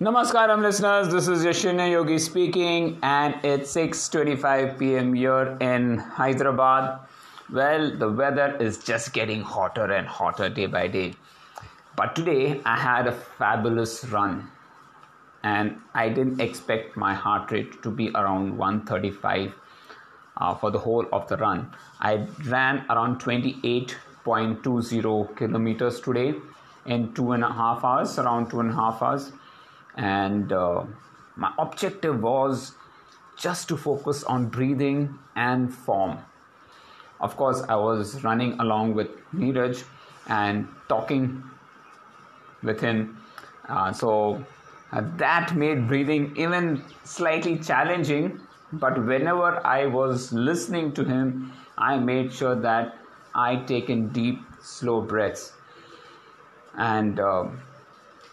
Namaskaram listeners, this is Yashina Yogi speaking and it's 6:25 p.m. here in Hyderabad. Well, the weather is just getting hotter and hotter day by day. But today I had a fabulous run and I didn't expect my heart rate to be around 135 uh, for the whole of the run. I ran around 28.20 kilometers today in two and a half hours, around two and a half hours and uh, my objective was just to focus on breathing and form. Of course, I was running along with Neeraj and talking with him, uh, so uh, that made breathing even slightly challenging. But whenever I was listening to him, I made sure that I take in deep, slow breaths and uh,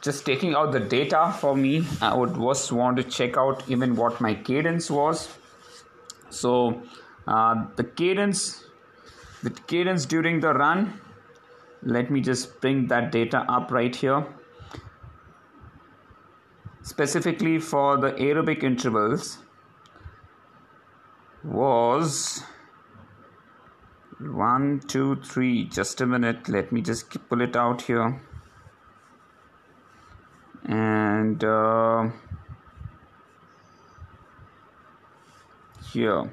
just taking out the data for me i would just want to check out even what my cadence was. So uh, the cadence the cadence during the run let me just bring that data up right here. Specifically for the aerobic intervals was one two three. Just a minute. Let me just pull it out here and uh, here.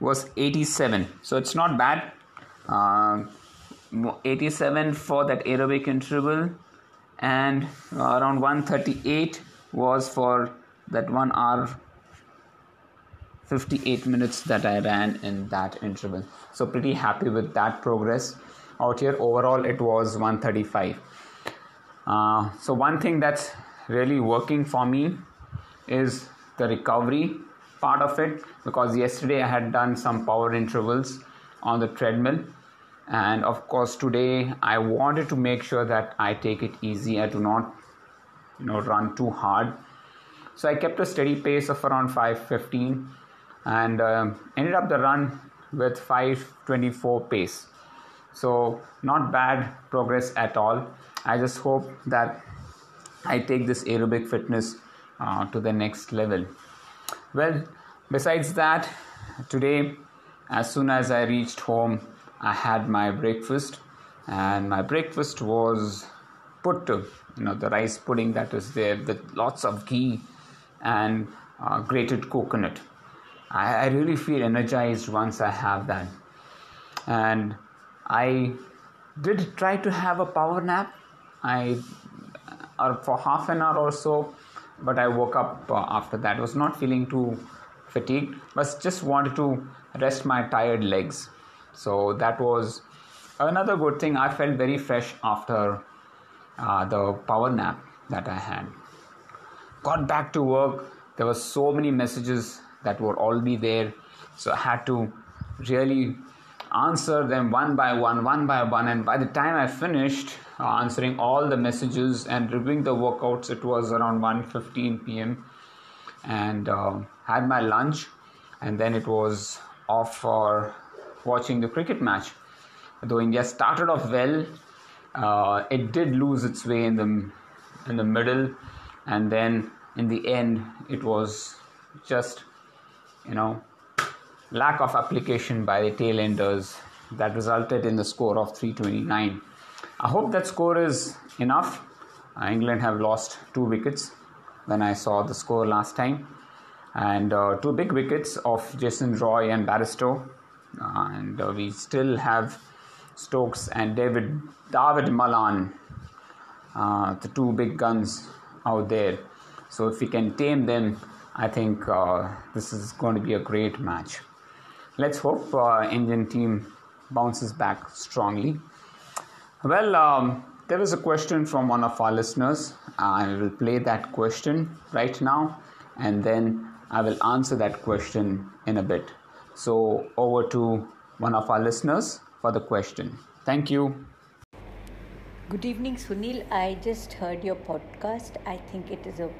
Was 87 so it's not bad. Uh, 87 for that aerobic interval. And around 138 was for that 1 hour 58 minutes that I ran in that interval. So pretty happy with that progress. Out here overall it was 135 uh, so one thing that's really working for me is the recovery part of it because yesterday i had done some power intervals on the treadmill. And of course today i wanted to make sure that i take it easy. I do not you know run too hard. So i kept a steady pace of around 515 and uh, ended up the run with 524 pace so not bad progress at all. I just hope that i take this aerobic fitness uh, to the next level. Well besides that today as soon as i reached home i had my breakfast. And my breakfast was puttu you know the rice pudding that was there with lots of ghee and uh, grated coconut. I, I really feel energized once i have that. And I did try to have a power nap. I or for half an hour or so, but I woke up uh, after that. Was not feeling too fatigued, but just wanted to rest my tired legs. So that was another good thing. I felt very fresh after uh, the power nap that I had. Got back to work. There were so many messages that were already there, so I had to really answer them one by one, one by one. And by the time I finished answering all the messages and reviewing the workouts, it was around 1:15 p.m. And uh, had my lunch, and then it was off for watching the cricket match. Though India started off well, uh, it did lose its way in the in the middle, and then in the end, it was just you know lack of application by the tail enders that resulted in the score of 329. I hope that score is enough. Uh, England have lost two wickets when I saw the score last time, and uh, two big wickets of Jason Roy and Bairstow, uh, and uh, we still have Stokes and David David Malan, uh, the two big guns out there. So if we can tame them, I think this is going to be a great match let's hope uh, Indian team bounces back strongly. Well, um, there is a question from one of our listeners. I will play that question right now and then I will answer that question in a bit. So, over to one of our listeners for the question. Thank you. Good evening, Sunil. I just heard your podcast. I think it is a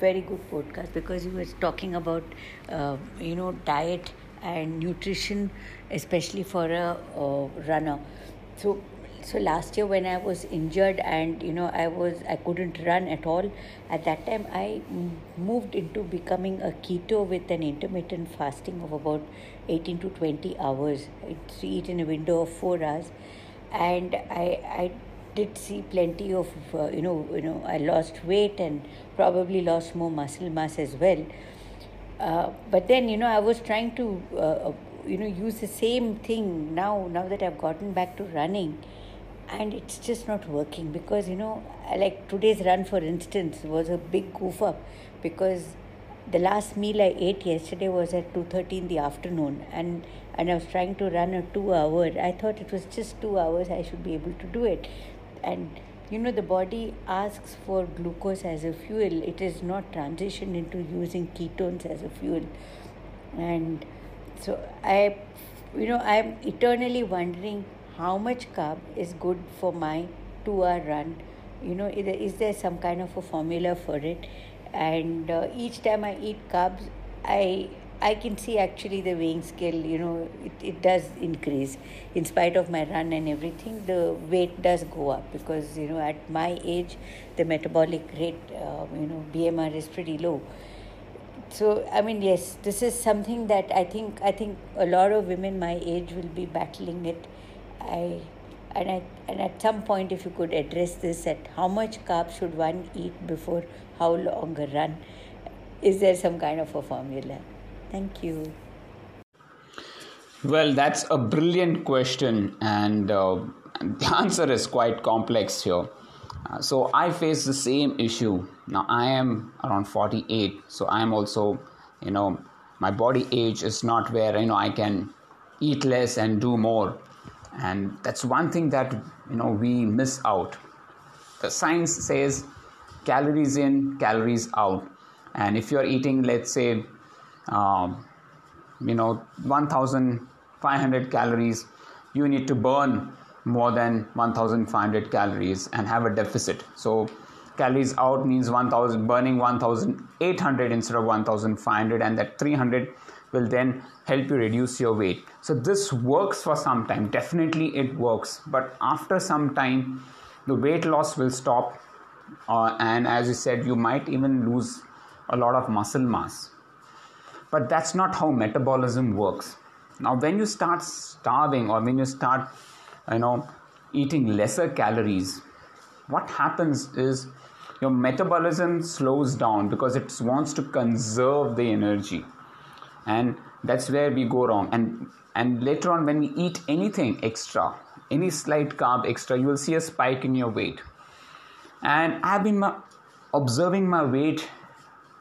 very good podcast because you were talking about, uh, you know, diet and nutrition, especially for a, a runner. So so last year when i was injured and you know i was i couldn't run at all at that time i moved into becoming a keto with an intermittent fasting of about 18 to 20 hours. I eat in a window of 4 hours. And i i did see plenty of uh, you know you know i lost weight and probably lost more muscle mass as well uh, but then you know i was trying to uh, you know use the same thing now now that i've gotten back to running and it's just not working because you know like today's run for instance was a big goof up because the last meal i ate yesterday was at 2.30 in the afternoon and and i was trying to run a two hour. I thought it was just two hours i should be able to do it. And you know the body asks for glucose as a fuel it is not transitioned into using ketones as a fuel and so I, you know, I'm eternally wondering how much carb is good for my two-hour run. You know, is there, is there some kind of a formula for it? And uh, each time I eat carbs, I I can see actually the weighing scale, you know, it, it does increase. In spite of my run and everything, the weight does go up because, you know, at my age, the metabolic rate, uh, you know, BMR is pretty low. So i mean yes this is something that i think i think a lot of women my age will be battling it. I and I, and at some point if you could address this at how much carbs should one eat before how long a run? Is there some kind of a formula thank you well that's a brilliant question and uh, the answer is quite complex here uh, so I face the same issue. Now I am around 48, so I am also, you know, my body age is not where you know I can eat less and do more, and that's one thing that you know we miss out. The science says calories in, calories out, and if you're eating, let's say, um, you know, 1,500 calories, you need to burn more than 1500 calories and have a deficit. So calories out means 1000 burning 1800 instead of 1500 and that 300 will then help you reduce your weight. So this works for some time. Definitely it works. But after some time the weight loss will stop uh, and as you said you might even lose a lot of muscle mass but that's not how metabolism works. Now when you start starving or when you start you know eating lesser calories what happens is your metabolism slows down because it wants to conserve the energy. And that's where we go wrong. And and later on when we eat anything extra any slight carb extra you will see a spike in your weight. And i've been observing my weight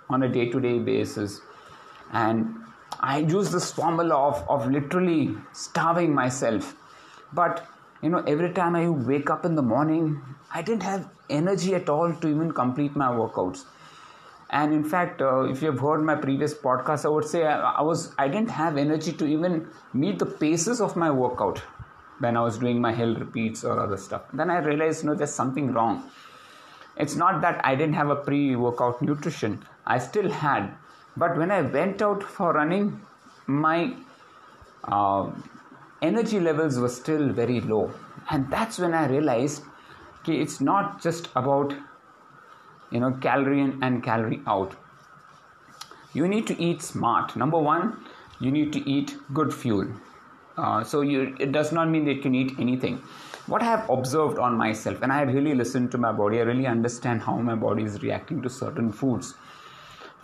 on a day-to-day basis and i use this formula of, of literally starving myself. But you know every time i wake up in the morning i didn't have energy at all to even complete my workouts. And in fact uh, if you have heard my previous podcast i would say I, I, was i didn't have energy to even meet the paces of my workout when i was doing my hill repeats or other stuff. Then i realized you know there's something wrong. It's not that i didn't have a pre-workout nutrition. I still had but when i went out for running my uh, energy levels were still very low. And that's when i realized okay, it's not just about you know calorie in and calorie out. You need to eat smart. Number one you need to eat good fuel. Uh, so you, it does not mean that you can eat anything. What i have observed on myself and i really listened to my body i really understand how my body is reacting to certain foods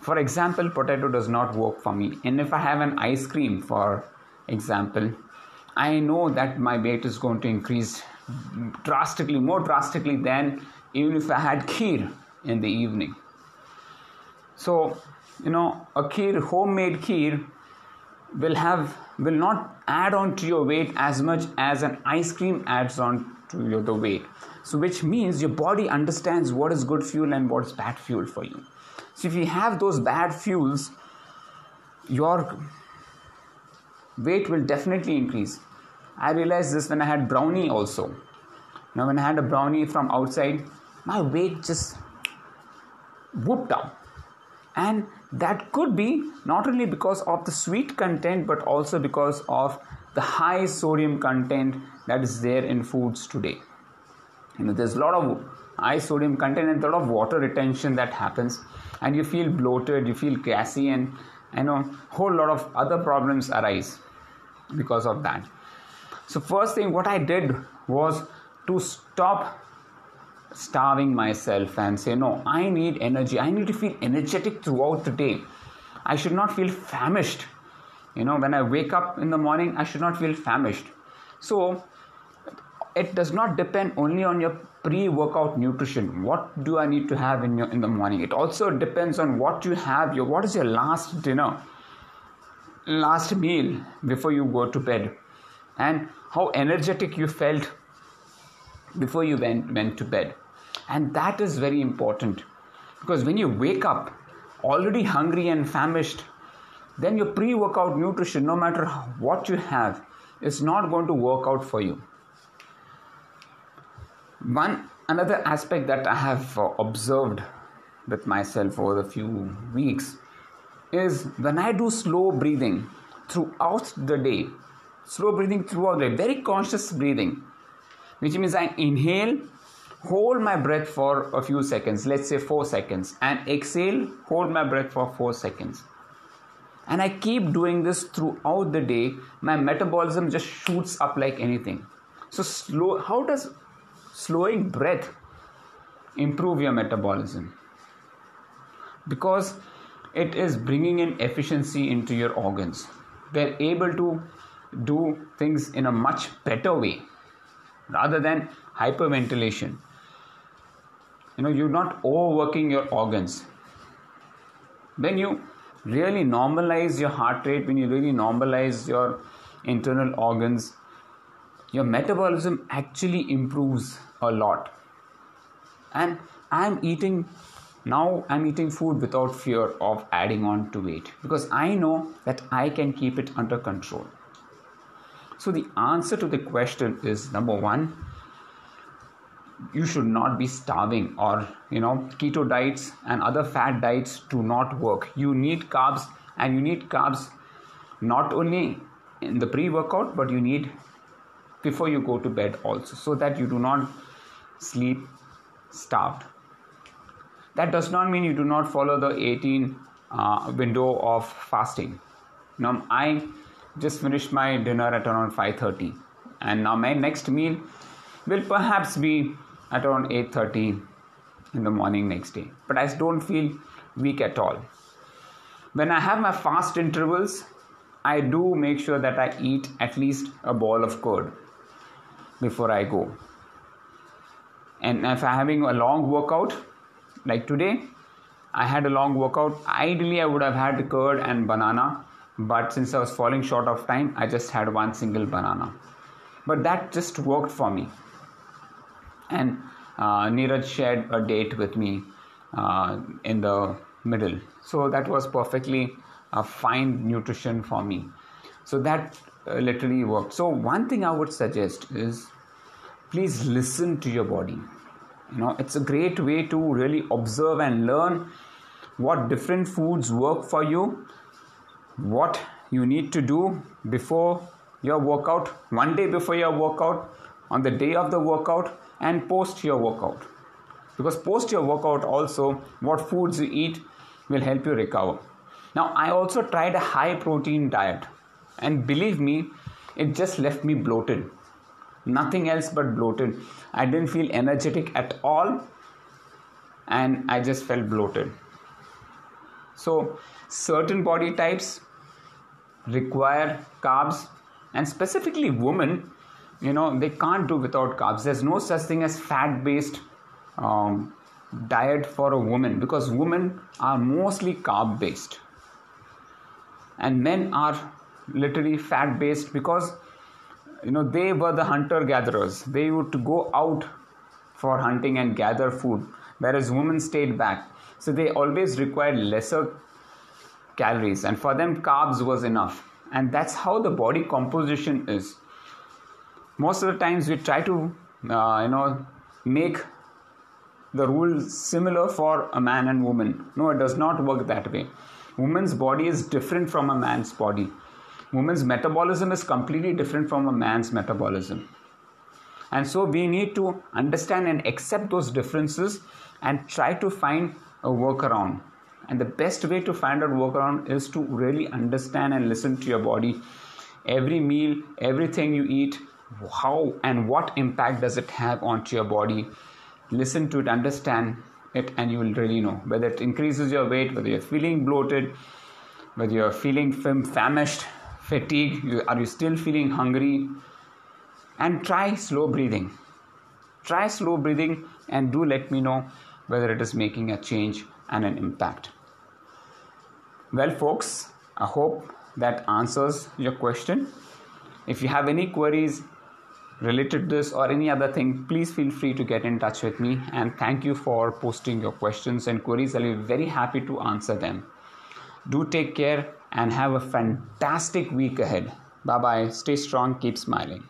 for example potato does not work for me and if i have an ice cream for example I know that my weight is going to increase drastically, more drastically than even if I had kheer in the evening. So, you know, a kheer, homemade kheer, will have will not add on to your weight as much as an ice cream adds on to your the weight. So, which means your body understands what is good fuel and what is bad fuel for you. So, if you have those bad fuels, your weight will definitely increase. I realized this when I had brownie also. Now, when I had a brownie from outside, my weight just whooped up. And that could be not only because of the sweet content but also because of the high sodium content that is there in foods today. you know there's a lot of high sodium content and a lot of water retention that happens and you feel bloated you feel gassy and you know whole lot of other problems arise because of that. So first thing what i did was to stop starving myself and say no i need energy. I need to feel energetic throughout the day. I should not feel famished. You know when i wake up in the morning i should not feel famished. So it does not depend only on your pre-workout nutrition. What do i need to have in your in the morning? It also depends on what you have your what is your last dinner last meal before you go to bed? And how energetic you felt before you went, went to bed? And that is very important. Because when you wake up already hungry and famished then your pre-workout nutrition no matter what you have is not going to work out for you one another aspect that I have uh, observed with myself over the few weeks is when I do slow breathing throughout the day, slow breathing throughout the day, very conscious breathing, which means I inhale, hold my breath for a few seconds, let's say four seconds, and exhale, hold my breath for four seconds. And I keep doing this throughout the day, my metabolism just shoots up like anything. So, slow, how does slowing breath improve your metabolism. Because it is bringing in efficiency into your organs. They're able to do things in a much better way rather than hyperventilation. You know you're not overworking your organs. When you really normalize your heart rate when you really normalize your internal organs your metabolism actually improves a lot. And i'm eating now i'm eating food without fear of adding on to weight because i know that i can keep it under control. So the answer to the question is number 1 you should not be starving or you know keto diets and other fat diets do not work. You need carbs and you need carbs not only in the pre workout but you need before you go to bed also so that you do not sleep starved. That does not mean you do not follow the 18 uh, window of fasting. Now I just finished my dinner at around 5:30, and now my next meal will perhaps be at around 8:30 in the morning next day. But I don't feel weak at all. When I have my fast intervals, I do make sure that I eat at least a bowl of curd before I go. And if i'm having a long workout like today i had a long workout. Ideally i would have had curd and banana but since i was falling short of time i just had one single banana. But that just worked for me. And uh, Neeraj shared a date with me uh, in the middle. So that was perfectly a fine nutrition for me. So that uh, literally worked so one thing i would suggest is please listen to your body. You know it's a great way to really observe and learn what different foods work for you what you need to do before your workout one day before your workout on the day of the workout and post your workout. Because post your workout also what foods you eat will help you recover. Now i also tried a high protein diet and believe me it just left me bloated nothing else but bloated. I didn't feel energetic at all and I just felt bloated. So, certain body types require carbs, and specifically women, you know, they can't do without carbs. There's no such thing as fat based um, diet for a woman because women are mostly carb based and men are literally fat based because you know they were the hunter gatherers they would go out for hunting and gather food whereas women stayed back. So they always required lesser calories and for them carbs was enough. And that's how the body composition is. Most of the times we try to uh, you know make the rules similar for a man and woman. No it does not work that way. Woman's body is different from a man's body woman's metabolism is completely different from a man's metabolism And so we need to understand and accept those differences and try to find a workaround. And the best way to find out workaround is to really understand and listen to your body. Every meal, everything you eat, how and what impact does it have onto your body? Listen to it, understand it, and you will really know whether it increases your weight, whether you're feeling bloated, whether you're feeling famished, fatigued, are you still feeling hungry? And try slow breathing. Try slow breathing and do let me know whether it is making a change and an impact. Well, folks, I hope that answers your question. If you have any queries related to this or any other thing, please feel free to get in touch with me. And thank you for posting your questions and queries. I'll be very happy to answer them. Do take care and have a fantastic week ahead. Bye bye. Stay strong. Keep smiling.